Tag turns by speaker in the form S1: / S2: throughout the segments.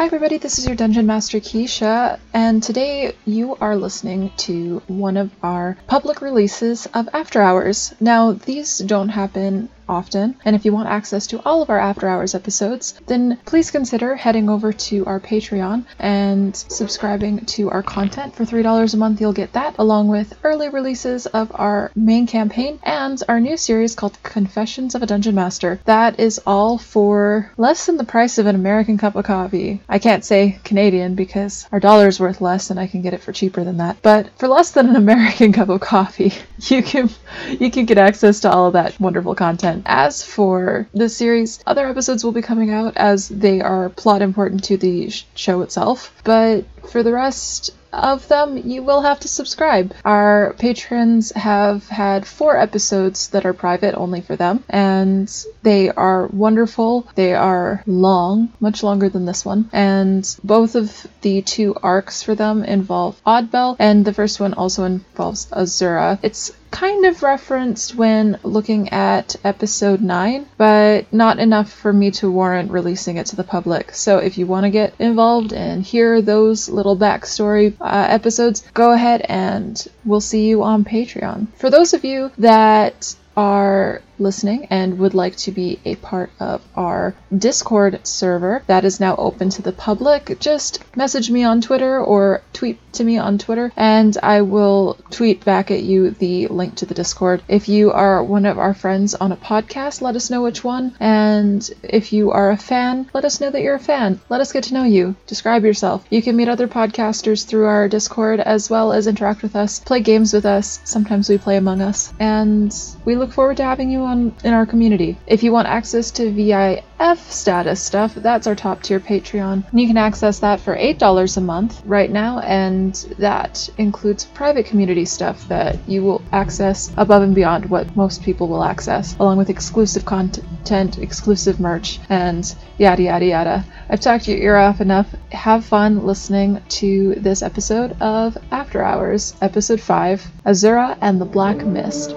S1: Hi, everybody, this is your Dungeon Master Keisha, and today you are listening to one of our public releases of After Hours. Now, these don't happen often. And if you want access to all of our After Hours episodes, then please consider heading over to our Patreon and subscribing to our content. For $3 a month, you'll get that, along with early releases of our main campaign and our new series called Confessions of a Dungeon Master. That is all for less than the price of an American cup of coffee. I can't say Canadian because our dollar's worth less and I can get it for cheaper than that. But for less than an American cup of coffee, you can you can get access to all of that wonderful content. As for the series, other episodes will be coming out as they are plot important to the show itself. But for the rest, of them, you will have to subscribe. Our patrons have had four episodes that are private only for them, and they are wonderful. They are long, much longer than this one, and both of the two arcs for them involve Oddbell, and the first one also involves Azura. It's kind of referenced when looking at episode 9, but not enough for me to warrant releasing it to the public. So if you want to get involved and hear those little backstory uh, episodes, go ahead and we'll see you on Patreon. For those of you that are listening and would like to be a part of our Discord server that is now open to the public, just message me on Twitter or tweet to me on Twitter and I will tweet back at you the link to the Discord. If you are one of our friends on a podcast, let us know which one. And if you are a fan, let us know that you're a fan. Let us get to know you. Describe yourself. You can meet other podcasters through our Discord as well as interact with us, play games with us. Sometimes we play Among Us. And we look forward to having you on in our community. If you want access to VIP status stuff, that's our top tier Patreon. You can access that for $8 a month right now, and that includes private community stuff that you will access above and beyond what most people will access, along with exclusive content, exclusive merch, and yada yada yada. I've talked your ear off enough. Have fun listening to this episode of After Hours, episode 5 Azura and the Black Mist.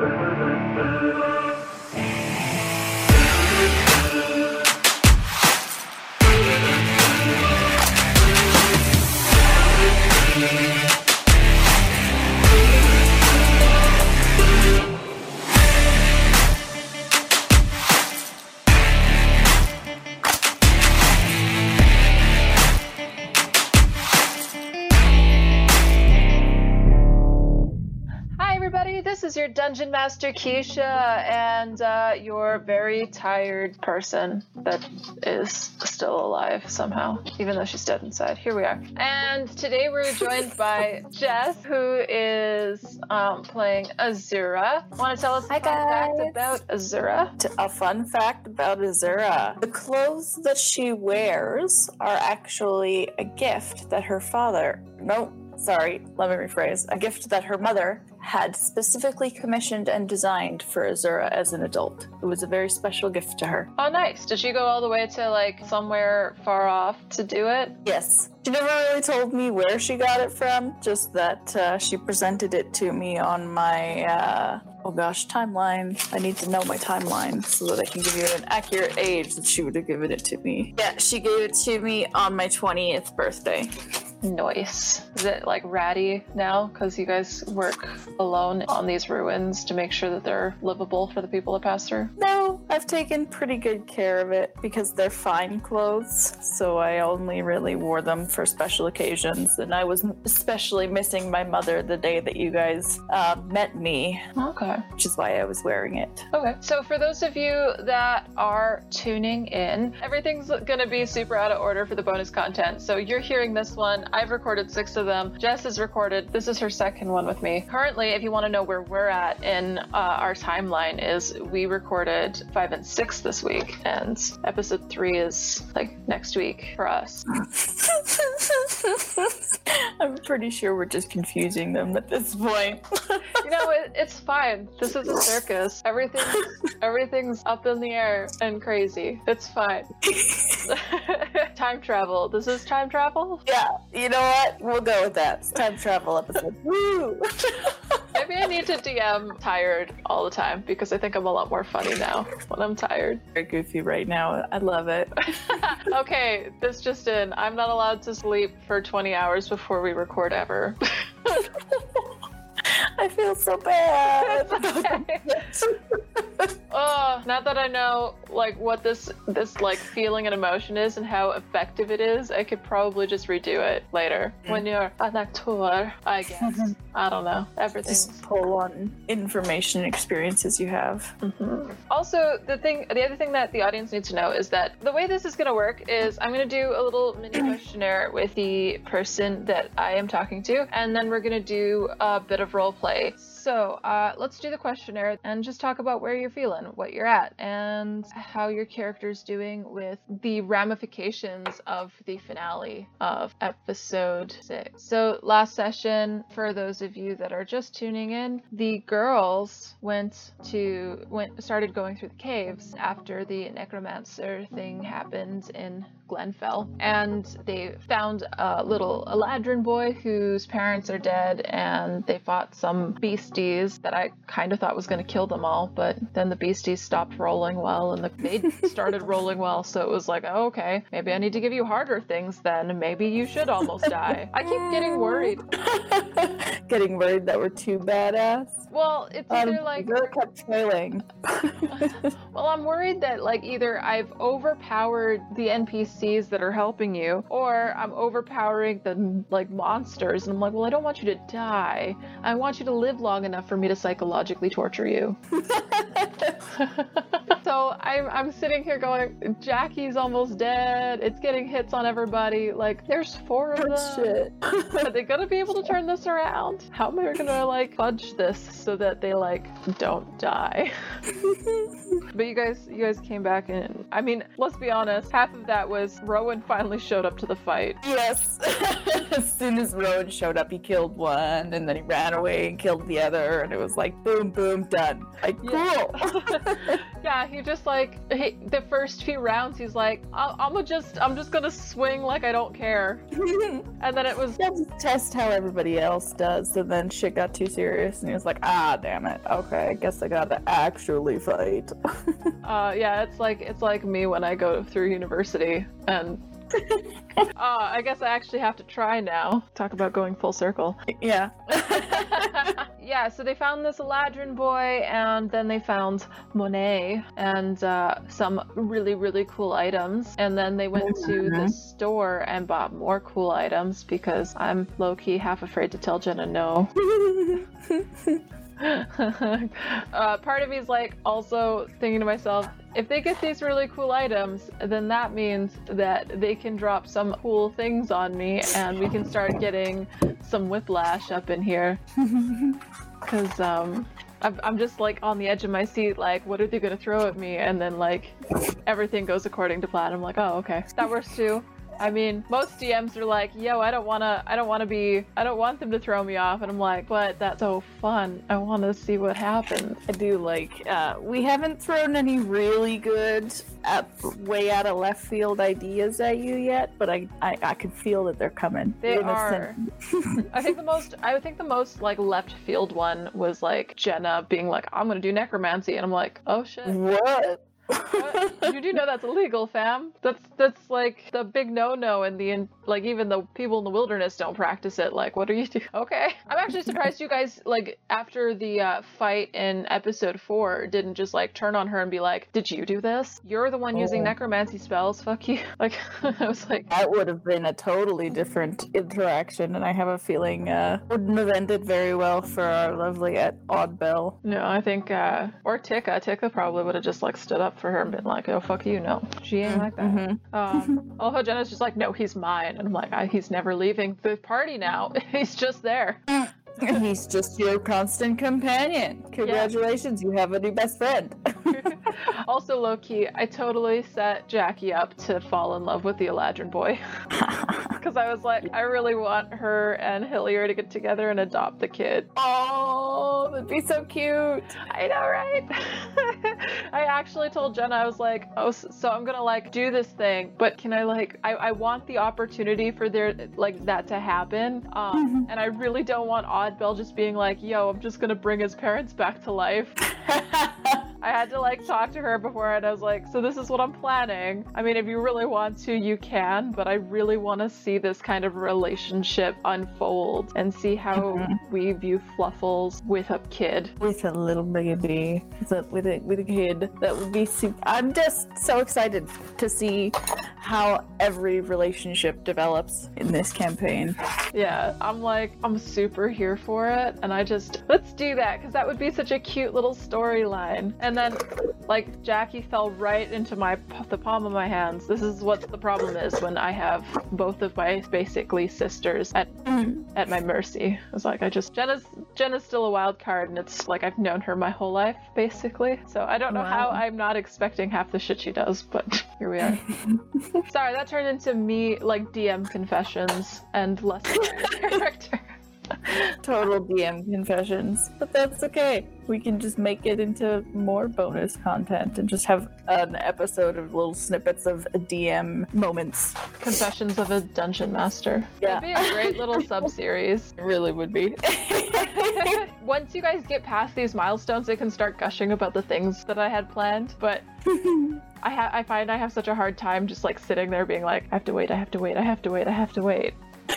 S1: Everybody. This is your Dungeon Master Keisha, and uh, your very tired person that is still alive somehow, even though she's dead inside. Here we are. And today we're joined by Jess, who is um, playing Azura. Want to tell us a
S2: Hi,
S1: fun fact about Azura?
S2: A fun fact about Azura the clothes that she wears are actually a gift that her father, no, sorry, let me rephrase, a gift that her mother had specifically commissioned and designed for Azura as an adult. It was a very special gift to her.
S1: Oh, nice. Did she go all the way to like somewhere far off to do it?
S2: Yes. She never really told me where she got it from, just that uh, she presented it to me on my, uh, oh gosh, timeline. I need to know my timeline so that I can give you an accurate age that she would have given it to me. Yeah, she gave it to me on my 20th birthday.
S1: Nice. Is it like ratty now? Because you guys work alone on these ruins to make sure that they're livable for the people that pass through.
S2: No, I've taken pretty good care of it because they're fine clothes, so I only really wore them for special occasions. And I was especially missing my mother the day that you guys uh, met me,
S1: Okay.
S2: which is why I was wearing it.
S1: Okay. So for those of you that are tuning in, everything's gonna be super out of order for the bonus content. So you're hearing this one. I've recorded six of them. Jess has recorded. This is her second one with me. Currently, if you want to know where we're at in uh, our timeline, is we recorded five and six this week, and episode three is like next week for us.
S2: I'm pretty sure we're just confusing them at this point.
S1: You know, it, it's fine. This is a circus. Everything's everything's up in the air and crazy. It's fine. time travel. This is time travel.
S2: yeah, you know what? We'll go with that. It's time travel episode. Woo!
S1: Maybe I need to DM tired all the time because I think I'm a lot more funny now when I'm tired.
S2: Very goofy right now. I love it.
S1: okay, this just in. I'm not allowed to sleep for 20 hours before we record ever.
S2: I feel so bad.
S1: oh, now that I know like what this this like feeling and emotion is and how effective it is, I could probably just redo it later when you're an actor. I guess I don't know everything.
S2: Just pull on information experiences you have.
S1: Mm-hmm. Also, the thing, the other thing that the audience needs to know is that the way this is going to work is I'm going to do a little mini questionnaire with the person that I am talking to, and then we're going to do a bit of role play. So uh, let's do the questionnaire and just talk about where you're feeling, what you're at, and how your character's doing with the ramifications of the finale of episode six. So last session, for those of you that are just tuning in, the girls went to went started going through the caves after the necromancer thing happened in Glenfell, and they found a little Eladrin boy whose parents are dead, and they fought some beasties that I kind of thought was going to kill them all, but then the beasties stopped rolling well, and the, they started rolling well, so it was like, oh, okay, maybe I need to give you harder things then. Maybe you should almost die. I keep getting worried.
S2: getting worried that we're too badass.
S1: Well, it's either um, like
S2: really kept trailing.
S1: well, I'm worried that like either I've overpowered the NPCs that are helping you, or I'm overpowering the like monsters, and I'm like, well, I don't want you to die. I want you to live long enough for me to psychologically torture you. so I'm I'm sitting here going, Jackie's almost dead. It's getting hits on everybody. Like there's four of them.
S2: Shit.
S1: are they gonna be able to turn this around? How am I gonna like fudge this? so that they like don't die. but you guys you guys came back and I mean, let's be honest, half of that was Rowan finally showed up to the fight.
S2: Yes. as soon as Rowan showed up, he killed one and then he ran away and killed the other and it was like boom boom done. Like cool.
S1: yeah, he just like he, the first few rounds he's like I'm gonna just I'm just gonna swing like I don't care. and then it was
S2: just test how everybody else does. And then shit got too serious and he was like, ah, damn it. Okay, I guess I gotta actually fight.
S1: uh, yeah, it's like it's like me when I go through university and uh, I guess I actually have to try now. Talk about going full circle.
S2: Yeah.
S1: yeah, so they found this Eladrin boy, and then they found Monet and uh, some really, really cool items. And then they went to the mm-hmm. store and bought more cool items because I'm low key half afraid to tell Jenna no. uh, part of me is like also thinking to myself, if they get these really cool items, then that means that they can drop some cool things on me and we can start getting some whiplash up in here. Because um, I'm, I'm just like on the edge of my seat, like, what are they going to throw at me? And then, like, everything goes according to plan. I'm like, oh, okay. That works too. I mean, most DMs are like, "Yo, I don't wanna, I don't wanna be, I don't want them to throw me off," and I'm like, "But that's so fun. I want to see what happens."
S2: I do like. Uh, we haven't thrown any really good, at, way out of left field ideas at you yet, but I, I, I can feel that they're coming.
S1: They are. I think the most, I think the most like left field one was like Jenna being like, "I'm gonna do necromancy," and I'm like, "Oh shit."
S2: What?
S1: You do know that's illegal, fam. That's that's like the big no-no, and the in, like even the people in the wilderness don't practice it. Like, what are you doing? Okay, I'm actually surprised you guys like after the uh, fight in episode four didn't just like turn on her and be like, "Did you do this? You're the one oh. using necromancy spells. Fuck you." Like, I was like,
S2: that would have been a totally different interaction, and I have a feeling uh, wouldn't have ended very well for our lovely at Oddbell.
S1: No, I think uh, or Tika. Tika probably would have just like stood up for her and been like, "Oh fuck you, no." She ain't like that. Mm-hmm. Um, although Jenna's just like, "No, he's mine," and I'm like, "He's never leaving the party now. he's just there."
S2: He's just your constant companion. Congratulations, yeah. you have a new best friend.
S1: also, low key, I totally set Jackie up to fall in love with the Eladrin boy. Because I was like, I really want her and Hillier to get together and adopt the kid.
S2: Oh, that'd be so cute.
S1: I know, right? I actually told Jenna, I was like, oh, so I'm gonna like do this thing, but can I like, I, I want the opportunity for there like that to happen. Um, and I really don't want Oddbell just being like, yo, I'm just gonna bring his parents back to life. I had to like talk to her before, and I was like, so this is what I'm planning. I mean, if you really want to, you can, but I really want to see this kind of relationship unfold and see how
S2: Mhm.
S1: we view Fluffles with a kid.
S2: with a little baby, with a, with a with a kid. That would be super. I'm just so excited to see how every relationship develops in this campaign.
S1: Yeah, I'm like, I'm super here for it, and I just let's do that because that would be such a cute little storyline. And then, like, Jackie fell right into my the palm of my hands. This is what the problem is when I have both of my basically sisters at mm. at my mercy. It's like I just Jenna's Jenna's still a wild card, and it's like I've known her my whole life basically. So I don't know how I'm not expecting half the shit she does, but here we are. Sorry, that turned into me like DM confessions and less character.
S2: Total DM confessions, but that's okay. We can just make it into more bonus content and just have an episode of little snippets of DM moments.
S1: Confessions of a Dungeon Master.
S2: Yeah.
S1: It'd be a great little sub series.
S2: It really would be.
S1: Once you guys get past these milestones, I can start gushing about the things that I had planned. But I ha- I find I have such a hard time just like sitting there being like, I have to wait, I have to wait, I have to wait, I have to wait.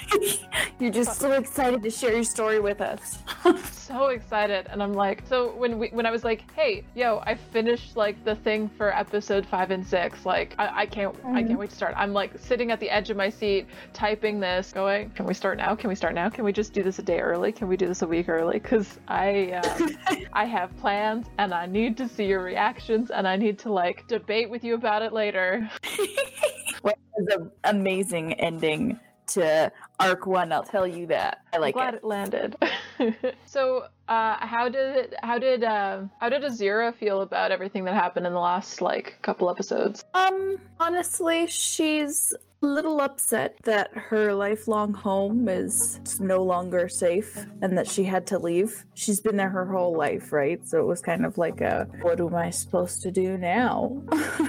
S2: You're just so excited to share your story with us.
S1: so excited and i'm like so when we when i was like hey yo i finished like the thing for episode five and six like i, I can't i can't wait to start. I'm like sitting at the edge of my seat typing this going can we start now? Can we start now? Can we just do this a day early? Can we do this a week early? Because i um, i have plans and i need to see your reactions and i need to like debate with you about it later.
S2: It was an amazing ending to arc one. I'll tell you that. I like
S1: glad
S2: it.
S1: it landed so uh how did how did uh, how did Azura feel about everything that happened in the last like couple episodes
S2: Um, honestly, she's little upset that her lifelong home is no longer safe and that she had to leave. She's been there her whole life, right? So it was kind of like a, what am I supposed to do now?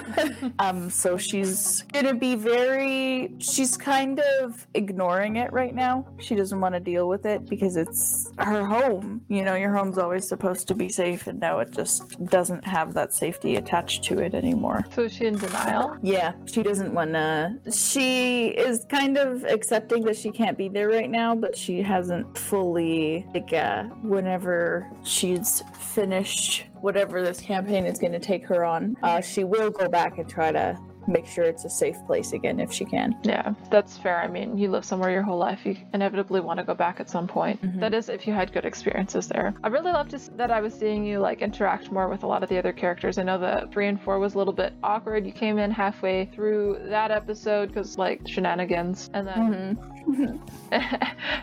S2: um, so she's gonna be very, she's kind of ignoring it right now. She doesn't want to deal with it because it's her home. You know, your home's always supposed to be safe, and now it just doesn't have that safety attached to it anymore.
S1: So is she in denial?
S2: Yeah, she doesn't want to. She is kind of accepting that she can't be there right now, but she hasn't fully, like, uh, whenever she's finished whatever this campaign is going to take her on, uh, she will go back and try to make sure it's a safe place again if she can.
S1: Yeah, that's fair. I mean, you live somewhere your whole life. You inevitably want to go back at some point.
S2: Mhm.
S1: That is, if you had good experiences there. I really loved to s- that I was seeing you like interact more with a lot of the other characters. I know that three and four was a little bit awkward. You came in halfway through that episode because like shenanigans, and then
S2: Mm-hmm.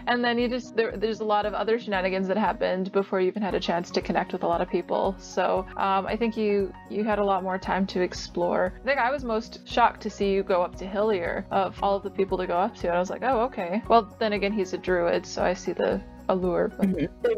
S1: and then you just there, there's a lot of other shenanigans that happened before you even had a chance to connect with a lot of people. So um, i think you you had a lot more time to explore. I think i was most shocked to see you go up to hillier of all of the people to go up to. And i was like oh okay. Well then again he's a druid so i see the allure but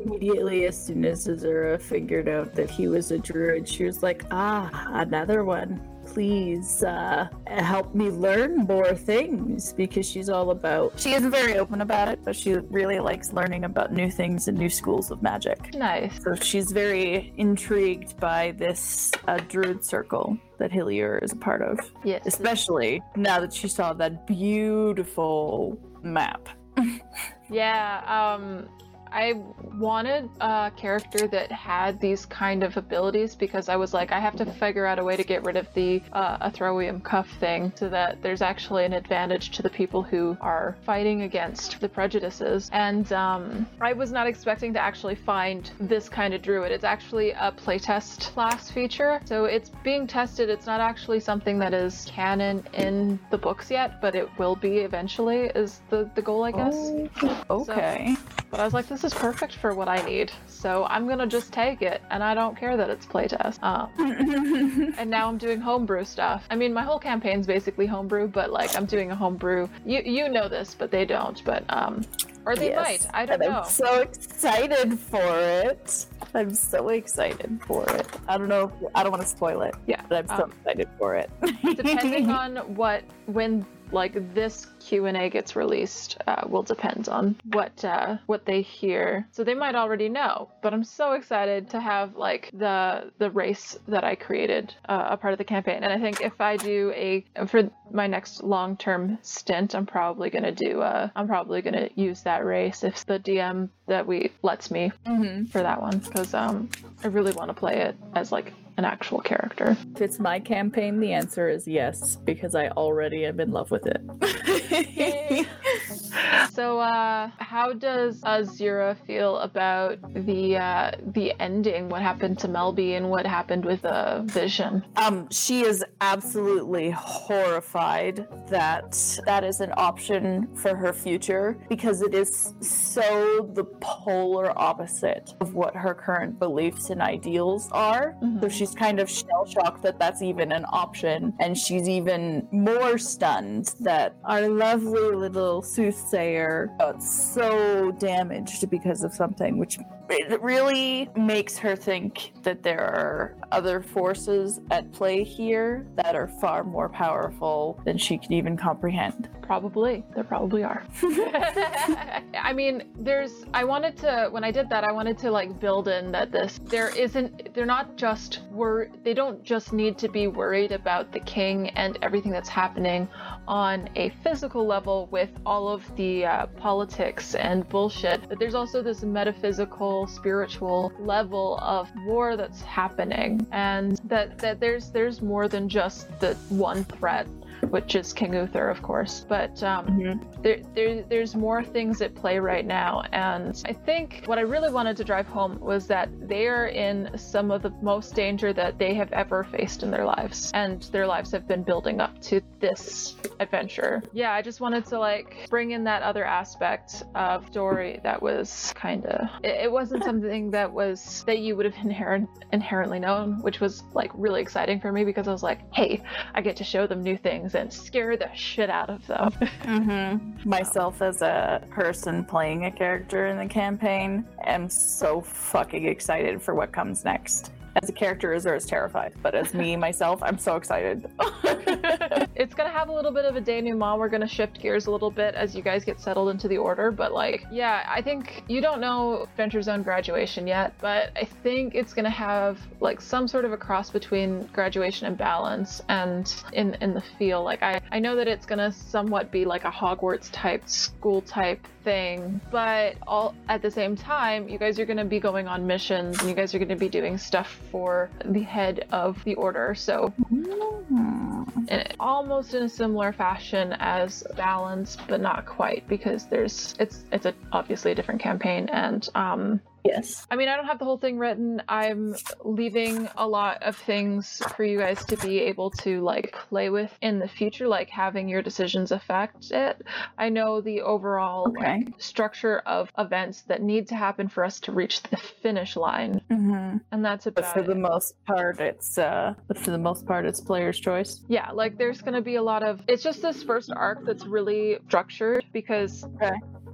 S2: Immediately, as soon as Azura figured out that he was a druid, she was like, ah, another one. Please uh, help me learn more things because she's all about. She isn't very open about it, but she really likes learning about new things and new schools of magic.
S1: nice
S2: So she's very intrigued by this uh, druid circle that Hillier is a part of,
S1: yes
S2: especially now that she saw that beautiful map.
S1: Yeah, um, I wanted a character that had these kind of abilities because I was like, I have to figure out a way to get rid of the uh, Athroium cuff thing so that there's actually an advantage to the people who are fighting against the prejudices. And um, I was not expecting to actually find this kind of druid. It's actually a playtest class feature, so it's being tested. It's not actually something that is canon in the books yet, but it will be eventually. Is the the goal, I guess.
S2: Oh, okay.
S1: But I was like, this this is perfect for what I need. So I'm gonna just take it, and I don't care that it's playtest. Uh, and now I'm doing homebrew stuff. I mean, my whole campaign's basically homebrew, but like I'm doing a homebrew. You you know this, but they don't. But um, or they
S2: Yes,
S1: might. I don't
S2: and
S1: know.
S2: I'm so excited for it. I'm so excited for it. I don't know. If, I don't want to spoil it.
S1: Yeah,
S2: but I'm so
S1: um,
S2: excited for it.
S1: depending on what when like this q&a gets released uh, will depend on what uh, what they hear. So they might already know but i'm so excited to have like the the race that i created uh, a part of the campaign. And i think if i do a for my next long-term stint i'm probably going to do uh i'm probably going to use that race if the dm that we lets me
S2: mm-hmm.
S1: for that one. Because um i really want to play it as like an actual character
S2: If it's my campaign, the answer is yes, because I already am in love with it.
S1: So, uh, how does Azura feel about the uh, the ending? What happened to Melby and what happened with uh, Vision?
S2: um, she is absolutely horrified that that is an option for her future because it is so the polar opposite of what her current beliefs and ideals are. So
S1: Mhm.
S2: She's kind of shell shocked that that's even an option, and she's even more stunned that our lovely little soothsayer got so damaged because of something, which it really makes her think that there are other forces at play here that are far more powerful than she can even comprehend.
S1: Probably, there probably are. I mean, there's. I wanted to when I did that. I wanted to like build in that this there isn't. They're not just wor. They don't just need to be worried about the king and everything that's happening on a physical level with all of the uh, politics and bullshit. But there's also this metaphysical, spiritual level of war that's happening, and that that there's there's more than just the one threat which is King Uther, of course. But um, there, there, there's more things at play right now. And I think what I really wanted to drive home was that they are in some of the most danger that they have ever faced in their lives. And their lives have been building up to this adventure. Yeah, I just wanted to like bring in that other aspect of story that was kind of, it, it wasn't something that was, that you would have inherent, inherently known, which was like really exciting for me because I was like, hey, I get to show them new things and scare the shit out of them.
S2: Mm-hmm. Myself as a person playing a character in the campaign am so fucking excited for what comes next. As a character, Azura is terrified, but as me myself, I'm so excited.
S1: it's gonna have a little bit of a denouement. We're gonna shift gears a little bit as you guys get settled into the order. But like, yeah, I think you don't know Adventure Zone graduation yet, but I think it's gonna have like some sort of a cross between graduation and balance, and in in the feel. Like I I know that it's gonna somewhat be like a Hogwarts type school type thing, but all at the same time, you guys are gonna be going on missions, and you guys are gonna be doing stuff for the head of the order. So in, almost in a similar fashion as balance but not quite because there's it's it's a obviously a different campaign and um
S2: yes.
S1: I mean, I don't have the whole thing written. I'm leaving a lot of things for you guys to be able to like play with in the future, like having your decisions affect it. I know the overall
S2: Okay.
S1: like, structure of events that need to happen for us to reach the finish line,
S2: Mm-hmm.
S1: and that's
S2: But for
S1: it.
S2: the most part, it's uh, for the most part, it's player's choice.
S1: yeah, like there's gonna be a lot of. It's just this first arc that's really structured because
S2: Okay.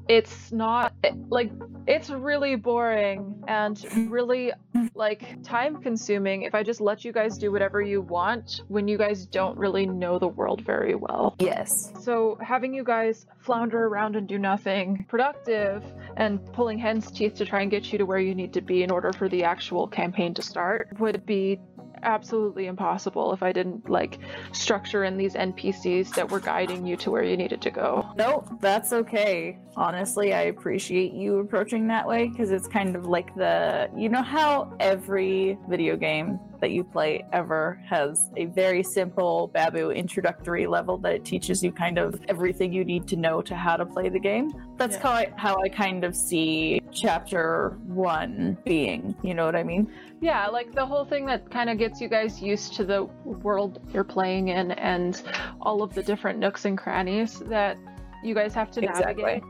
S1: it's not it- like it's really boring and really like time consuming if I just let you guys do whatever you want when you guys don't really know the world very well.
S2: Yes.
S1: So having you guys flounder around and do nothing productive and pulling hen's teeth to try and get you to where you need to be in order for the actual campaign to start would be absolutely impossible if I didn't like structure in these NPCs that were guiding you to where you needed to go.
S2: No, that's okay. Honestly, I appreciate you approaching that way because it's kind of like the you know how every video game that you play ever has a very simple Babu introductory level that it teaches you kind of everything you need to know to how to play the game. That's
S1: Yeah.
S2: how I how I kind of see chapter 1 being, you know what I mean?
S1: Yeah, like the whole thing that kind of gets you guys used to the world you're playing in and all of the different nooks and crannies that you guys have to
S2: Exactly.
S1: navigate.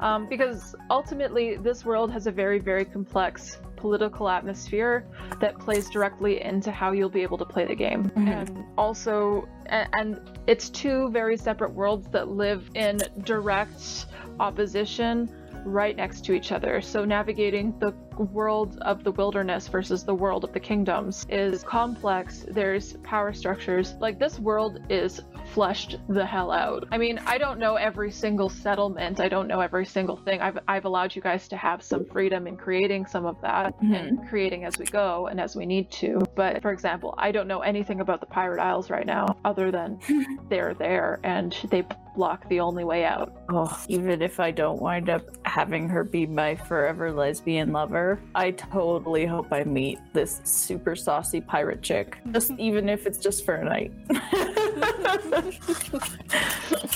S1: Um, because ultimately, this world has a very, very complex political atmosphere that plays directly into how you'll be able to play the game.
S2: Mhm.
S1: And also, and it's two very separate worlds that live in direct opposition right next to each other. So navigating the world of the wilderness versus the world of the kingdoms is complex. There's power structures. Like this world is fleshed the hell out. I mean, I don't know every single settlement. I don't know every single thing. I've I've allowed you guys to have some freedom in creating some of that mm-hmm. and creating as we go and as we need to. But for example, I don't know anything about the Pirate Isles right now other than they're there and they block the only way out.
S2: Oh, even if I don't wind up having her be my forever lesbian lover, I totally hope I meet this super saucy pirate chick. Just even if it's just for a night.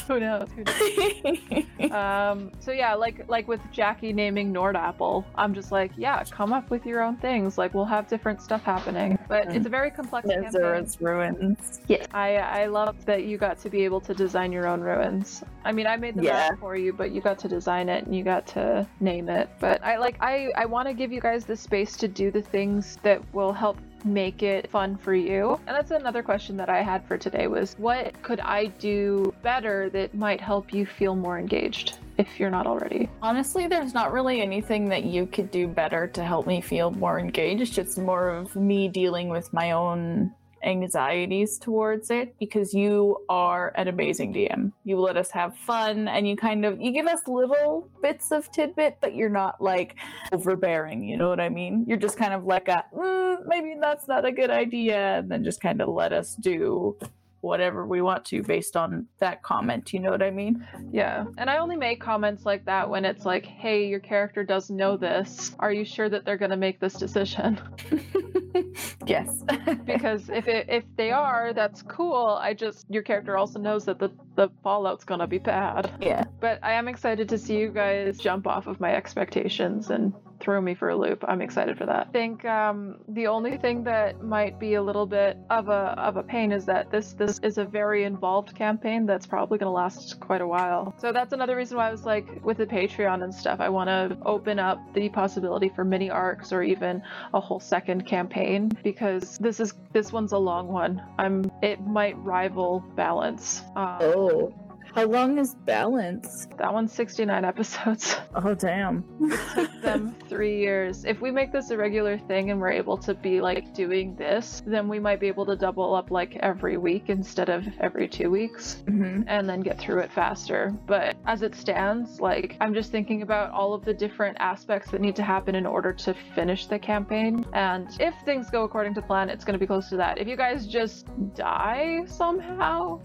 S1: Who knows? Who knows? um, so yeah, like like with Jackie naming Nordapple, I'm just like, yeah, come up with your own things. Like we'll have different stuff happening, but it's a very complex campaign.
S2: Azura's ruins.
S1: Yes, I I love that you got to be able to design your own ruins. I mean, I made the
S2: Yeah.
S1: map for you, but you got to design it and you got to name it. But I like I I want to give you guys the space to do the things that will help make it fun for you. And that's another question that I had for today was what could I do better that might help you feel more engaged if you're not already?
S2: Honestly, there's not really anything that you could do better to help me feel more engaged. It's more of me dealing with my own anxieties towards it because you are an amazing DM. You let us have fun and you kind of you give us little bits of tidbit, but you're not like overbearing, you know what I mean? You're just kind of like a mm, maybe that's not a good idea and then just kind of let us do whatever we want to based on that comment, you know what I mean?
S1: Yeah. And I only make comments like that when it's like, "Hey, your character does know this. Are you sure that they're going to make this decision?"
S2: yes.
S1: because if it, if they are, that's cool. I just your character also knows that the the fallout's gonna be bad.
S2: yeah.
S1: But I am excited to see you guys jump off of my expectations and throw me for a loop. I'm excited for that. I think um, the only thing that might be a little bit of a of a pain is that this this is a very involved campaign that's probably gonna last quite a while. So that's another reason why I was like with the Patreon and stuff. I want to open up the possibility for mini arcs or even a whole second campaign because this is this one's a long one. I'm it might rival balance. Um,
S2: Oh. How long is balance?
S1: That one's 69 episodes.
S2: Oh damn.
S1: it took them three years. If we make this a regular thing and we're able to be like doing this, then we might be able to double up like every week instead of every two weeks
S2: hmm
S1: and then get through it faster. But as it stands, like I'm just thinking about all of the different aspects that need to happen in order to finish the campaign. And if things go according to plan, it's going to be close to that. If you guys just die somehow,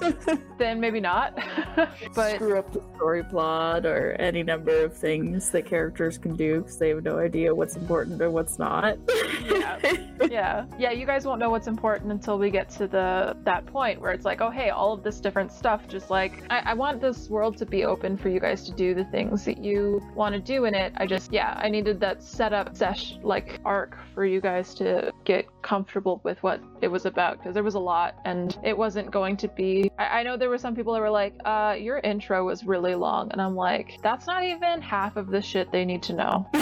S1: then maybe not. but
S2: Screw up the story plot or any number of things that characters can do because they have no idea what's important or what's not.
S1: yeah. yeah yeah you guys won't know what's important until we get to the that point where it's like oh hey all of this different stuff just like i, I want this world to be open for you guys to do the things that you want to do in it i just yeah i needed that setup sesh like arc for you guys to get comfortable with what it was about because there was a lot and it wasn't going to be I, I know there were some people that were like uh your intro was really long and i'm like that's not even half of the shit they need to know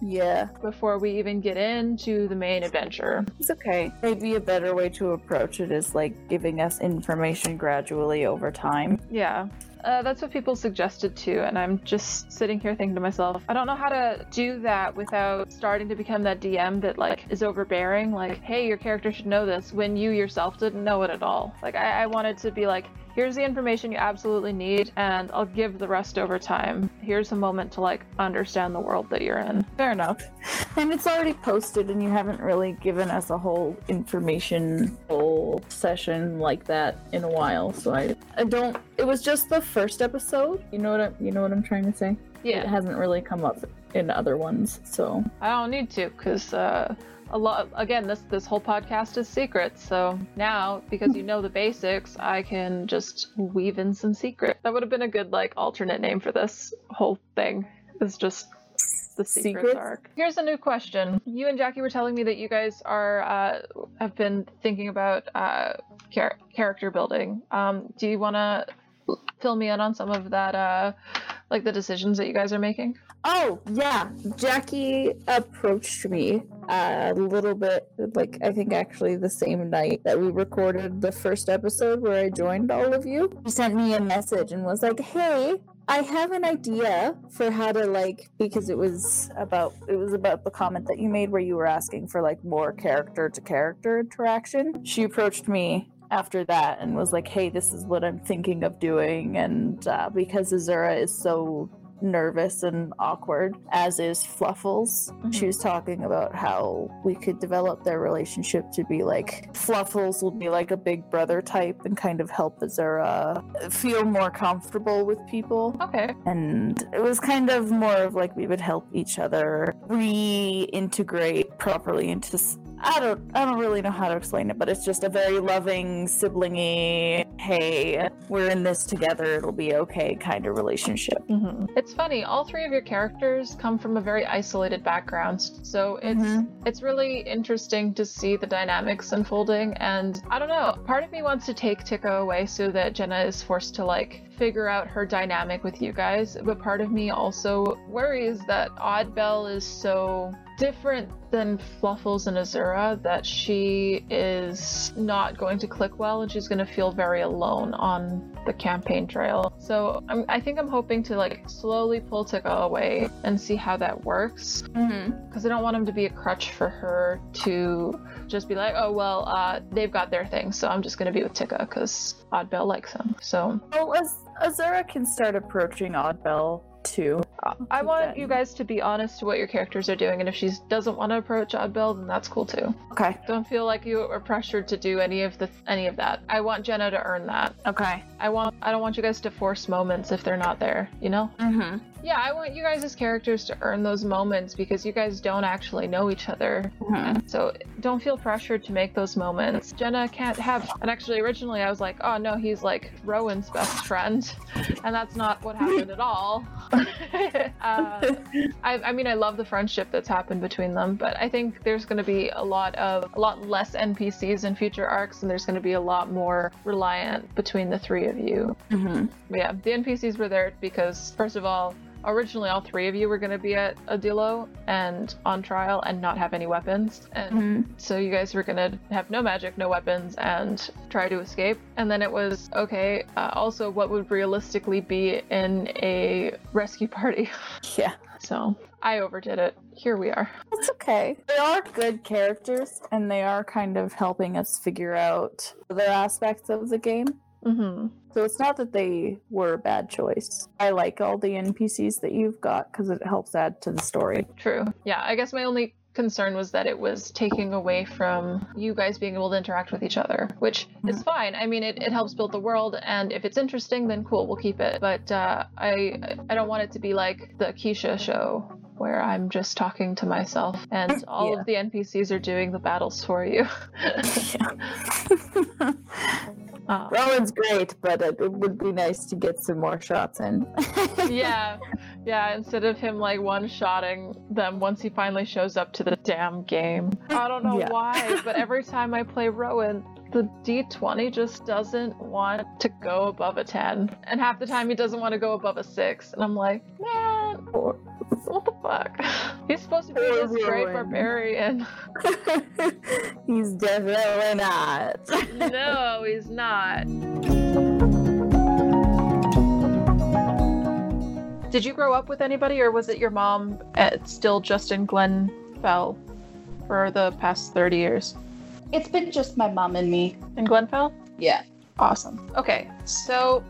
S2: yeah,
S1: before we even get into the main adventure
S2: it's okay. Maybe a better way to approach it is like giving us information gradually over time.
S1: Yeah. Uh, that's what people suggested too, and I'm just sitting here thinking to myself, I don't know how to do that without starting to become that DM that like is overbearing. Like, hey, your character should know this when you yourself didn't know it at all. Like, I, I wanted to be like, here's the information you absolutely need, and I'll give the rest over time. Here's a moment to like understand the world that you're in.
S2: Fair enough. And it's already posted, and you haven't really given us a whole information session like that in a while. So I, I don't. It was just the first episode. You know what? I, you know what I'm trying to say. It hasn't really come up in other ones. So
S1: I don't need to because uh, a lot. Again, this this whole podcast is secret. So now, because you know the basics, I can just weave in some secret. That would have been a good like alternate name for this whole thing. Is just the secrets,
S2: Secrets?
S1: arc. Here's a new question. You and Jackie were telling me that you guys are uh, have been thinking about uh, char- character building. Um, do you want to fill me in on some of that, uh, like the decisions that you guys are making?
S2: Oh, yeah. Jackie approached me uh, a little bit, like, I think actually the same night that we recorded the first episode where I joined all of you. She sent me a message and was like, hey, I have an idea for how to like because it was about it was about the comment that you made where you were asking for like more character to character interaction. She approached me after that and was like, "Hey, this is what I'm thinking of doing," and uh, because Azura is so nervous and awkward, as is Fluffles.
S1: Mhm.
S2: She was talking about how we could develop their relationship to be like Fluffles will be like a big brother type and kind of help Azura feel more comfortable with people.
S1: Okay.
S2: And it was kind of more of like we would help each other reintegrate properly into. S- I don't. I don't really know how to explain it, but it's just a very loving, siblingy. Hey, we're in this together. It'll be okay kind of relationship.
S1: hmm It's funny. All three of your characters come from a very isolated background, so it's
S2: Mhm.
S1: it's really interesting to see the dynamics unfolding. And I don't know. Part of me wants to take Tika away so that Jenna is forced to like figure out her dynamic with you guys, but part of me also worries that Oddbell is so different than Fluffles and Azura that she is not going to click well and she's going to feel very alone on the campaign trail. So I'm, I think I'm hoping to like slowly pull Tika away and see how that works
S2: Mm-hmm.
S1: because I don't want him to be a crutch for her to just be like, oh well, uh, they've got their thing, so I'm just going to be with Tika because Oddbell likes him. So
S2: Well, Az- Azura can start approaching Oddbell too.
S1: I want you guys to be honest to what your characters are doing, and if she doesn't want to approach Oddbell, then that's cool too.
S2: Okay.
S1: Don't feel like you are pressured to do any of the any of that. I want Jenna to earn that.
S2: Okay.
S1: I want I don't want you guys to force moments if they're not there, you know?
S2: Mm-hmm.
S1: Yeah, I want you guys as characters to earn those moments because you guys don't actually know each other.
S2: mm-hmm.
S1: So don't feel pressured to make those moments. Jenna can't have and actually originally I was like, oh no, he's like Rowan's best friend. And that's not what happened at all. uh, I, I mean, I love the friendship that's happened between them, but I think there's going to be a lot of a lot less NPCs in future arcs, and there's going to be a lot more reliant between the three of you.
S2: Mm-hmm.
S1: Yeah, the NPCs were there because first of all, originally all three of you were going to be at Adilo and on trial and not have any weapons, and
S2: Mm-hmm.
S1: so you guys were gonna have no magic, no weapons, and try to escape. And then it was okay. Uh, also, what would realistically be in a rescue party?
S2: Yeah.
S1: So I overdid it. Here we are.
S2: It's okay. They are good characters, and they are kind of helping us figure out other aspects of the game.
S1: Hmm
S2: So it's not that they were a bad choice. I like all the NPCs that you've got because it helps add to the story.
S1: True. Yeah. I guess my only concern was that it was taking away from you guys being able to interact with each other, which is fine. I mean, it, it helps build the world, and if it's interesting, then cool, we'll keep it. But uh, I I don't want it to be like the Keisha show. Where I'm just talking to myself, and all
S2: Yeah.
S1: of the NPCs are doing the battles for you. Uh,
S2: Rowan's great, but it, it would be nice to get some more shots in.
S1: yeah, yeah. Instead of him like one-shotting them once he finally shows up to the damn game. I don't know
S2: Yeah.
S1: why, but every time I play Rowan, the D20 just doesn't want to go above a 10, and half the time he doesn't want to go above a six, and I'm like, man,
S2: Poor-
S1: what the fuck? He's supposed to be
S2: Poor
S1: this great barbarian.
S2: He's definitely not.
S1: no, he's not. Did you grow up with anybody, or was it your mom uh, still just in Glenfell for the past 30 years?
S3: It's been just my mom and me.
S1: In Glenfell?
S3: Yeah.
S1: Awesome. Okay, so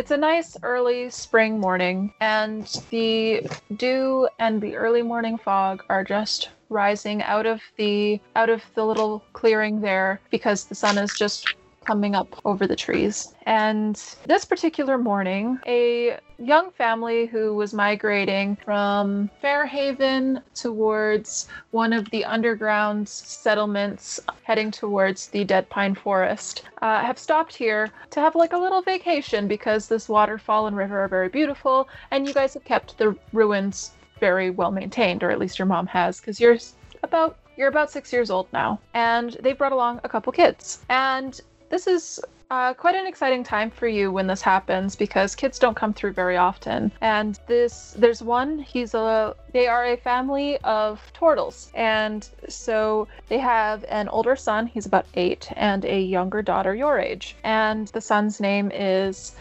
S1: it's a nice early spring morning, and the dew and the early morning fog are just rising out of the out of the little clearing there because the sun is just coming up over the trees. And this particular morning, a young family who was migrating from Fairhaven towards one of the underground settlements heading towards the Dead Pine Forest uh, have stopped here to have like a little vacation because this waterfall and river are very beautiful, and you guys have kept the ruins very well maintained, or at least your mom has, because you're about you're about six years old now, and they've brought along a couple kids, and this is uh, quite an exciting time for you when this happens because kids don't come through very often. And this, there's one. He's a. They are a family of turtles, and so they have an older son. He's about eight, and a younger daughter your age. And the son's name is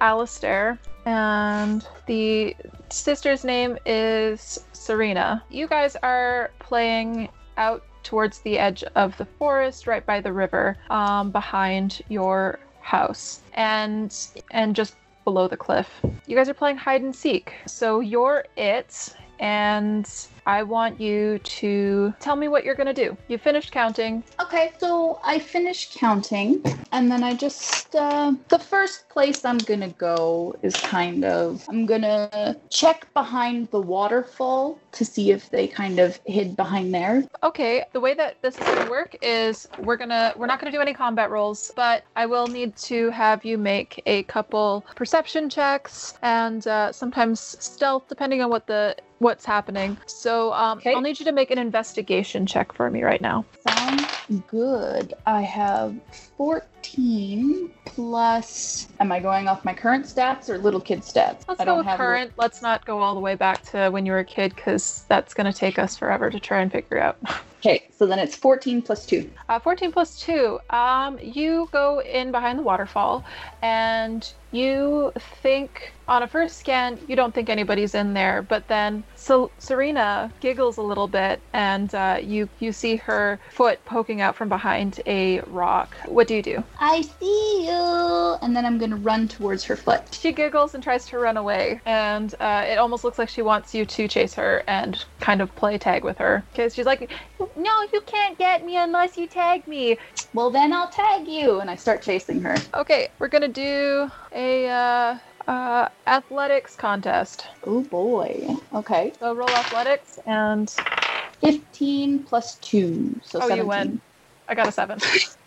S1: Alistair, and the sister's name is Serena. You guys are playing out towards the edge of the forest, right by the river, um, behind your house, and and just below the cliff. You guys are playing hide and seek. So you're it, and I want you to tell me what you're gonna do. You finished counting.
S3: Okay, so I finished counting, and then I just uh, the first place I'm gonna go is kind of I'm gonna check behind the waterfall to see if they kind of hid behind there.
S1: Okay, the way that this is gonna work is we're gonna we're not gonna do any combat rolls, but I will need to have you make a couple perception checks and uh, sometimes stealth, depending on what the what's happening. So um,
S3: Okay.
S1: I'll need you to make an investigation check for me right now.
S3: Sounds good. I have 14 plus. Am I going off my current stats or little kid stats?
S1: Let's
S3: I
S1: go with
S3: have
S1: current. Let's not go all the way back to when you were a kid because that's going to take us forever to try and figure out.
S3: Okay, so then it's 14 plus 2.
S1: Uh, 14 plus 2. Um, you go in behind the waterfall and you think, on a first scan, you don't think anybody's in there, but then so Serena giggles a little bit and uh, you, you see her foot poking out from behind a rock. What do you do?
S3: I see you! And then I'm gonna run towards her foot.
S1: She giggles and tries to run away, and uh, it almost looks like she wants you to chase her and kind of play tag with her. Because she's like, No, you can't get me unless you tag me.
S3: Well, then I'll tag you! And I start chasing her.
S1: Okay, we're gonna do a uh, uh, athletics contest.
S3: Oh boy. Okay.
S1: So roll athletics, and
S3: 15 plus 2. So
S1: Oh, you win. I got a seven.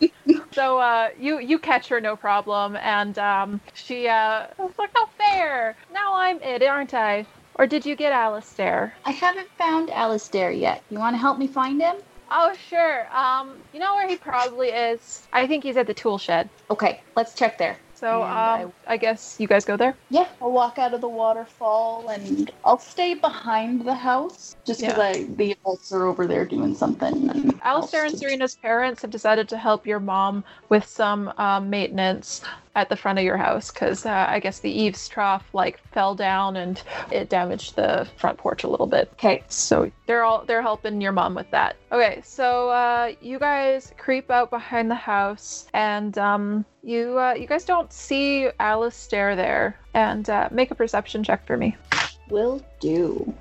S1: so uh, you you catch her no problem, and um, she uh, like, "No fair! Now I'm it, aren't I?" Or did you get Alistair?
S3: I haven't found Alistair yet. You want to help me find him?
S1: Oh, sure. Um, you know where he probably is? I think he's at the tool shed.
S3: Okay, let's check there.
S1: So, um, I... guess you guys go there.
S3: Yeah, I'll walk out of the waterfall and I'll stay behind the house just because
S1: Yeah.
S3: I the adults are over there doing something. And
S1: Alistair and Serena's parents have decided to help your mom with some um, maintenance at the front of your house because uh, I guess the eaves trough like fell down and it damaged the front porch a little bit.
S3: Okay,
S1: So they're all they're helping your mom with that. Okay, so uh, you guys creep out behind the house, and um, you uh, you guys don't see Alistair there, and uh, make a perception check for me.
S3: will do.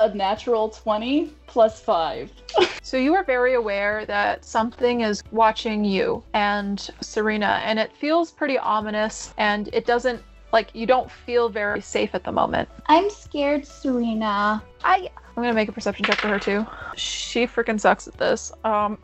S3: A natural 20 plus 5.
S1: So you are very aware that something is watching you and Serena, and it feels pretty ominous, and it doesn't like you don't feel very safe at the moment.
S3: I'm scared, Serena.
S1: I I'm gonna make a perception check for her too. She freaking sucks at this. Um,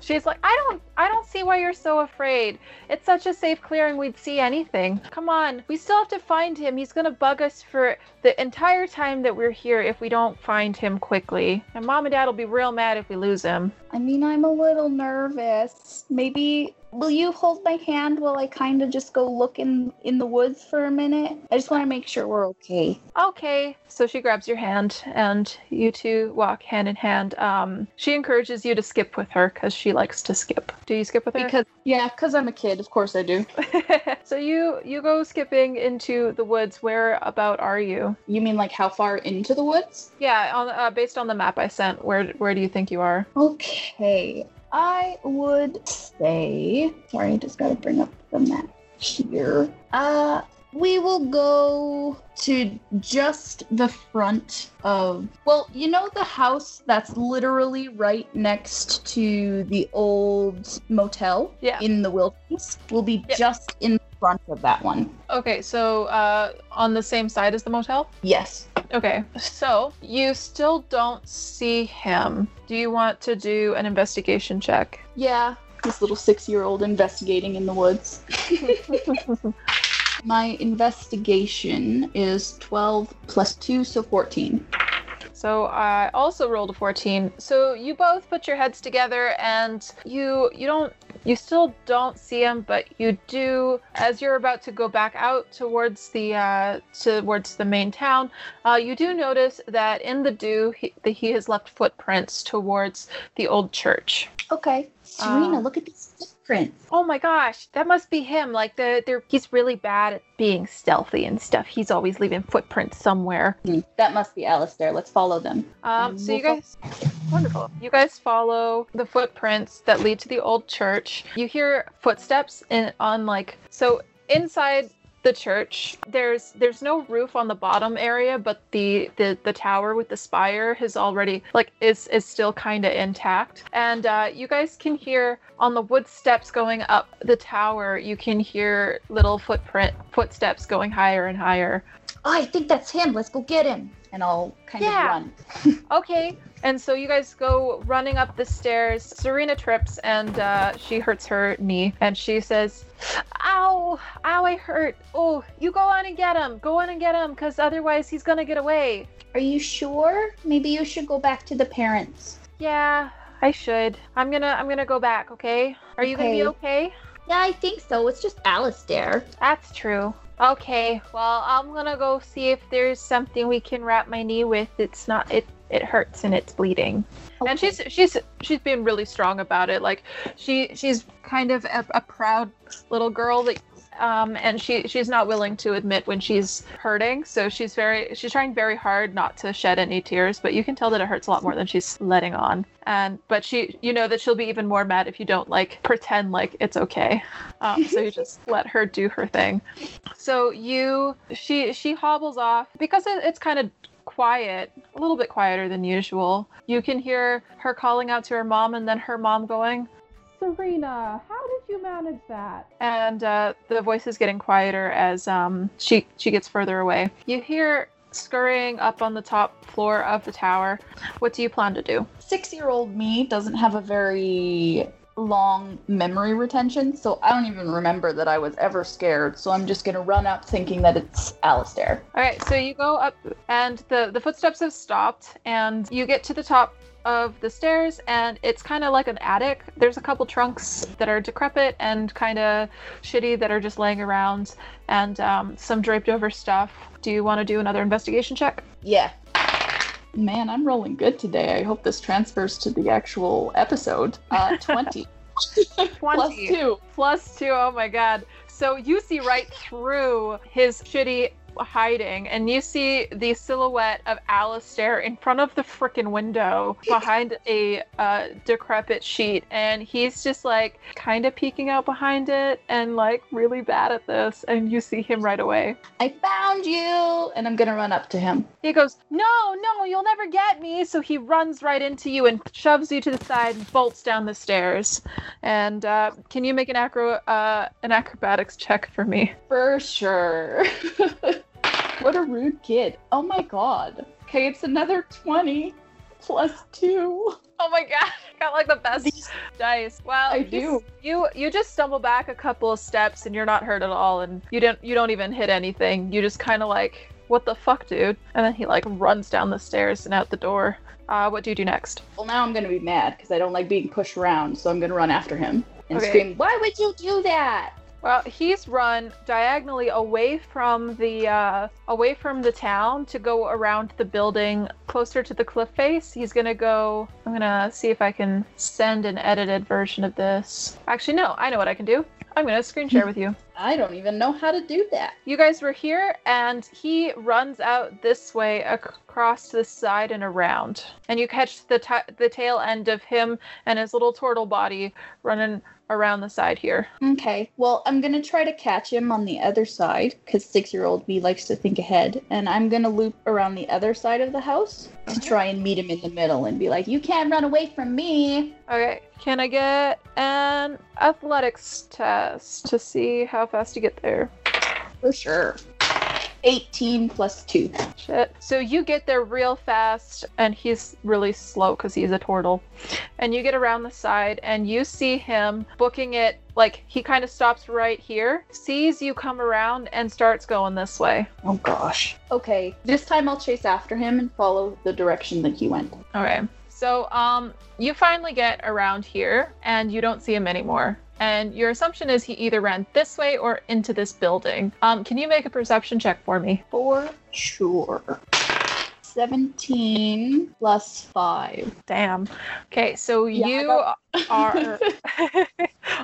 S1: she's like, I don't, I don't see why you're so afraid. It's such a safe clearing. We'd see anything. Come on, we still have to find him. He's gonna bug us for the entire time that we're here if we don't find him quickly. And mom and dad will be real mad if we lose him.
S3: I mean, I'm a little nervous. Maybe will you hold my hand while I kind of just go look in in the woods for a minute? I just want to make sure we're okay.
S1: Okay. So she grabs your hand, and you two walk hand in hand. Um, she encourages you to skip with her because she likes to skip. Do you skip with her?
S3: Because yeah, because I'm a kid. Of course I do.
S1: so you you go skipping into the woods. Where about are you?
S3: You mean like how far into the woods?
S1: Yeah, on uh, based on the map I sent. Where where do you think you are?
S3: Okay. I would say. Sorry, I just gotta bring up the map here. Uh, we will go to just the front of. Well, you know the house that's literally right next to the old motel
S1: Yeah.
S3: in the wilderness. We'll be
S1: Yep.
S3: just in front of that one.
S1: Okay, so uh, on the same side as the motel.
S3: Yes.
S1: Okay, so you still don't see him. Do you want to do an investigation check?
S3: Yeah. This little six-year-old investigating in the woods. My investigation is 12 plus 2, so 14.
S1: So I also rolled a 14. So you both put your heads together and you you don't you still don't see him, but you do as you're about to go back out towards the uh, towards the main town. Uh, you do notice that in the dew he, that he has left footprints towards the old church.
S3: Okay. Serena,
S1: Uh,
S3: look at these footprints.
S1: Oh my gosh, that must be him. Like the they're he's really bad at being stealthy and stuff. He's always leaving footprints somewhere.
S3: Hmm, That must be Alistair. Let's follow them.
S1: Um,
S3: And
S1: so you
S3: we'll
S1: guys, wonderful. You guys follow the footprints that lead to the old church. You hear footsteps in on like so inside the church. There's there's no roof on the bottom area, but the the the tower with the spire has already like is is still kind of intact. And uh, you guys can hear on the wood steps going up the tower. You can hear little footprint footsteps going higher and higher.
S3: Oh, I think that's him. Let's go get him. And I'll kind
S1: Yeah.
S3: of run.
S1: Okay. And so you guys go running up the stairs. Serena trips and uh, she hurts her knee. And she says, Ow, ow, I hurt. Oh, you go on and get him. Go on and get him because otherwise he's going to get away.
S3: Are you sure? Maybe you should go back to the parents.
S1: Yeah, I should. I'm going to I'm going to go back, okay? Are you going to be okay?
S3: Yeah, I think so. It's just Alistair.
S1: That's true. Okay. Well, I'm to go see if there's something we can wrap my knee with. It's not it it hurts and it's bleeding. and
S3: Okay.
S1: she's she's she's been really strong about it like she she's kind of a, a proud little girl that um and she she's not willing to admit when she's hurting. So she's very she's trying very hard not to shed any tears but you can tell that it hurts a lot more than she's letting on. And but she you know that she'll be even more mad if you don't like pretend like it's okay. Um, so you just let her do her thing. So you she she hobbles off. Because it, it's kind of quiet, a little bit quieter than usual. You can hear her calling out to her mom, and then her mom going, Serena, how did you manage that? And uh, the voice is getting quieter as um, she she gets further away. You hear scurrying up on the top floor of the tower. What do you plan to do?
S3: Six year old me doesn't have a very long memory retention, so I don't even remember that I was ever scared. So I'm just gonna run up thinking that it's Alistair.
S1: All right, so you go up, and the the footsteps have stopped, and you get to the top of the stairs, and it's kind of like an attic. There's a couple trunks that are decrepit and kind of shitty that are just laying around, and um, some draped over stuff. Do you want to do another investigation check?
S3: Yeah. Man, I'm rolling good today. I hope this transfers to the actual episode. Uh, 20. Plus two.
S1: Plus two. Oh my god. So you see right through his shitty hiding, and you see the silhouette of Alistair in front of the frickin' window behind a uh, decrepit sheet, and he's just like kind of peeking out behind it and like really bad at this, and you see him right away.
S3: I found you! And I'm gonna run up to him.
S1: He goes, No, no, you'll never get me. So he runs right into you and shoves you to the side and bolts down the stairs. And uh, can you make an acro uh, an acrobatics check for me?
S3: For sure. what a rude kid. Oh my god. Okay, it's another 20 plus two.
S1: Oh my god, I got like the best dice. Well,
S3: I
S1: you
S3: do.
S1: You you just stumble back a couple of steps and you're not hurt at all, and you don't you don't even hit anything. You just kind of like, what the fuck, dude? And then he like runs down the stairs and out the door. Uh, what do you do next?
S3: Well, now I'm gonna be mad because I don't like being pushed around, so I'm gonna run after him and
S1: Okay.
S3: scream, Why would you do that?
S1: Well, he's run diagonally away from the uh, away from the town to go around the building closer to the cliff face. He's gonna go. I'm gonna see if I can send an edited version of this. Actually, no, I know what I can do. I'm gonna screen share with you.
S3: I don't even know how to do that.
S1: You guys were here, and he runs out this way across the side and around, and you catch the ta the tail end of him and his little turtle body running around the side here.
S3: Okay, well, I'm gonna try to catch him on the other side because six year old me likes to think ahead, and I'm gonna loop around the other side of the house to try and meet him in the middle and be like, You can't run away from me.
S1: Okay, can I get an athletics test to see how fast you get there?
S3: For sure. 18 plus 2.
S1: Shit. So you get there real fast, and he's really slow because he's a turtle. And you get around the side, and you see him booking it. Like he kind of stops right here, sees you come around, and starts going this way.
S3: Oh gosh. Okay, this time I'll chase after him and follow the direction that he went.
S1: Okay. So um, you finally get around here, and you don't see him anymore. And your assumption is he either ran this way or into this building. Um, can you make a perception check for me?
S3: For sure. 17 plus 5.
S1: Damn. Okay, so
S3: Yeah,
S1: you are.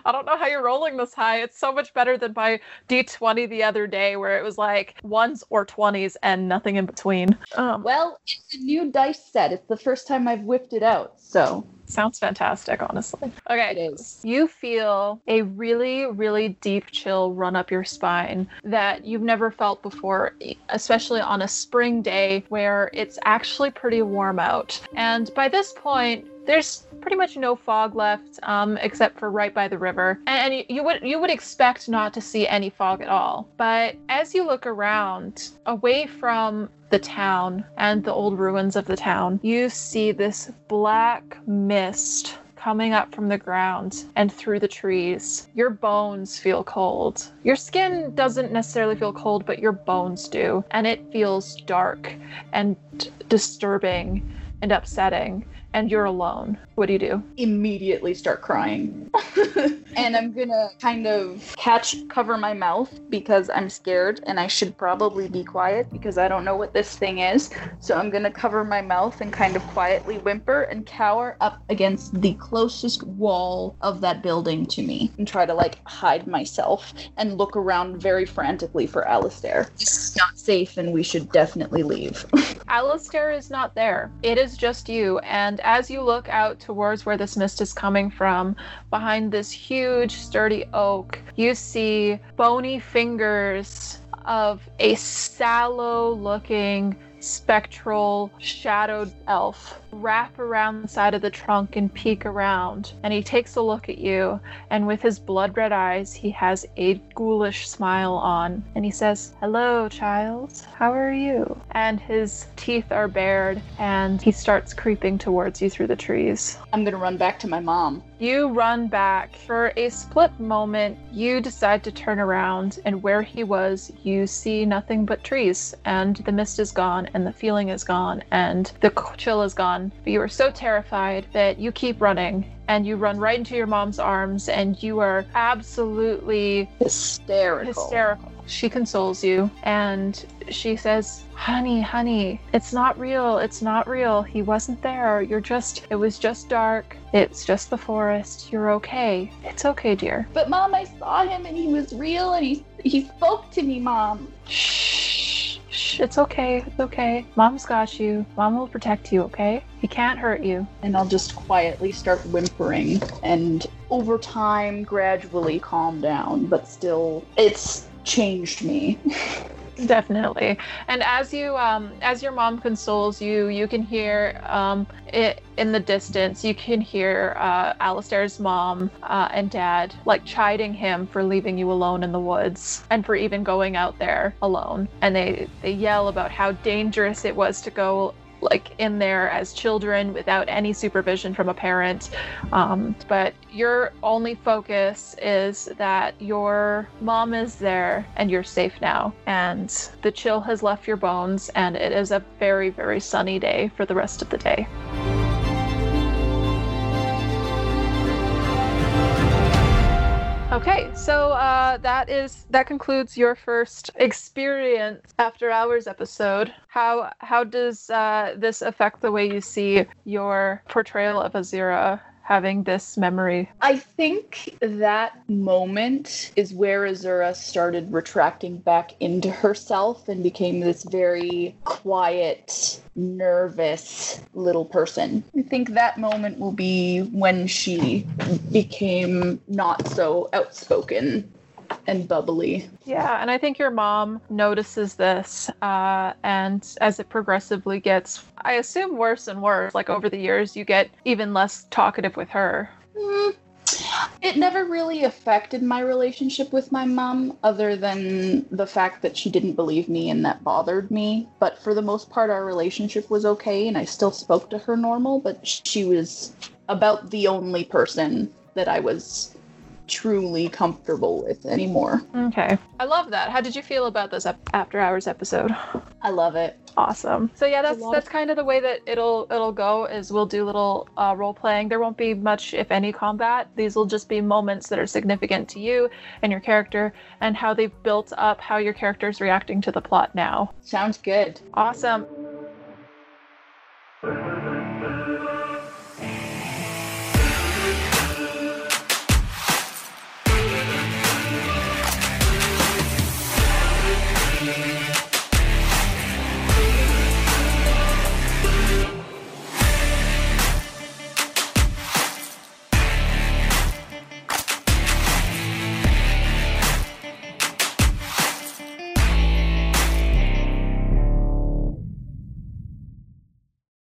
S1: I don't know how you're rolling this high. It's so much better than my d20 the other day, where it was like ones or 20s and nothing in between. Um,
S3: Well, it's a new dice set. It's the first time I've whipped it out, so
S1: sounds fantastic, honestly. Okay.
S3: It is.
S1: You feel a really, really deep chill run up your spine that you've never felt before, especially on a spring day where it's actually pretty warm out. And by this point, there's pretty much no fog left, um, except for right by the river, and you, you would you would expect not to see any fog at all. But as you look around, away from the town and the old ruins of the town, you see this black mist coming up from the ground and through the trees. Your bones feel cold. Your skin doesn't necessarily feel cold, but your bones do. And it feels dark and disturbing and upsetting. And you're alone. What do you do?
S3: Immediately start crying. and I'm gonna kind of catch, cover my mouth because I'm scared and I should probably be quiet because I don't know what this thing is. So I'm gonna cover my mouth and kind of quietly whimper and cower up against the closest wall of that building to me and try to like hide myself and look around very frantically for Alistair. This is not safe and we should definitely leave.
S1: Alistair is not there. It is just you. And as you look out towards where this mist is coming from, behind this huge, sturdy oak, you see bony fingers of a sallow looking, spectral, shadowed elf wrap around the side of the trunk and peek around. And he takes a look at you, and with his blood red eyes, he has a ghoulish smile on. And he says, Hello, child. How are you? And his teeth are bared, and he starts creeping towards you through the trees.
S3: I'm gonna run back to my mom.
S1: You run back. For a split moment, you decide to turn around, and where he was, you see nothing but trees, and the mist is gone, and the feeling is gone, and the chill is gone. But you are so terrified that you keep running, and you run right into your mom's arms, and you are absolutely
S3: Hysterical.
S1: hysterical. She consoles you and she says, Honey, honey, it's not real. It's not real. He wasn't there. You're just, it was just dark. It's just the forest. You're okay. It's okay, dear.
S3: But mom, I saw him and he was real and he he spoke to me, mom.
S1: Shh. Shh. It's okay. It's okay. Mom's got you. Mom will protect you, okay? He can't hurt you.
S3: And I'll just quietly start whimpering and over time gradually calm down, but still it's changed me.
S1: Definitely. And as you um as your mom consoles you, you can hear um it in the distance, you can hear uh Alistair's mom uh, and dad like chiding him for leaving you alone in the woods and for even going out there alone. And they they yell about how dangerous it was to go like in there as children without any supervision from a parent. Um, but your only focus is that your mom is there and you're safe now. And the chill has left your bones, and it is a very, very sunny day for the rest of the day. Okay, so uh, that is that concludes your first experience after hours episode. How how does uh, this affect the way you see your portrayal of Azura having this memory?
S3: I think that moment is where Azura started retracting back into herself and became this very quiet, nervous little person. I think that moment will be when she became not so outspoken and bubbly.
S1: Yeah, and I think your mom notices this, uh, and as it progressively gets, I assume, worse and worse, like over the years, you get even less talkative with her.
S3: Mm, It never really affected my relationship with my mom, other than the fact that she didn't believe me and that bothered me. But for the most part, our relationship was okay, and I still spoke to her normal, but she was about the only person that I was truly comfortable with anymore.
S1: Okay. I love that. How did you feel about this after hours episode?
S3: I love it.
S1: Awesome. So yeah, that's that's kind of the way that it'll it'll go. Is we'll do little uh, role playing. There won't be much, if any, combat. These will just be moments that are significant to you and your character, and how they've built up how your character is reacting to the plot now.
S3: Sounds good.
S1: Awesome.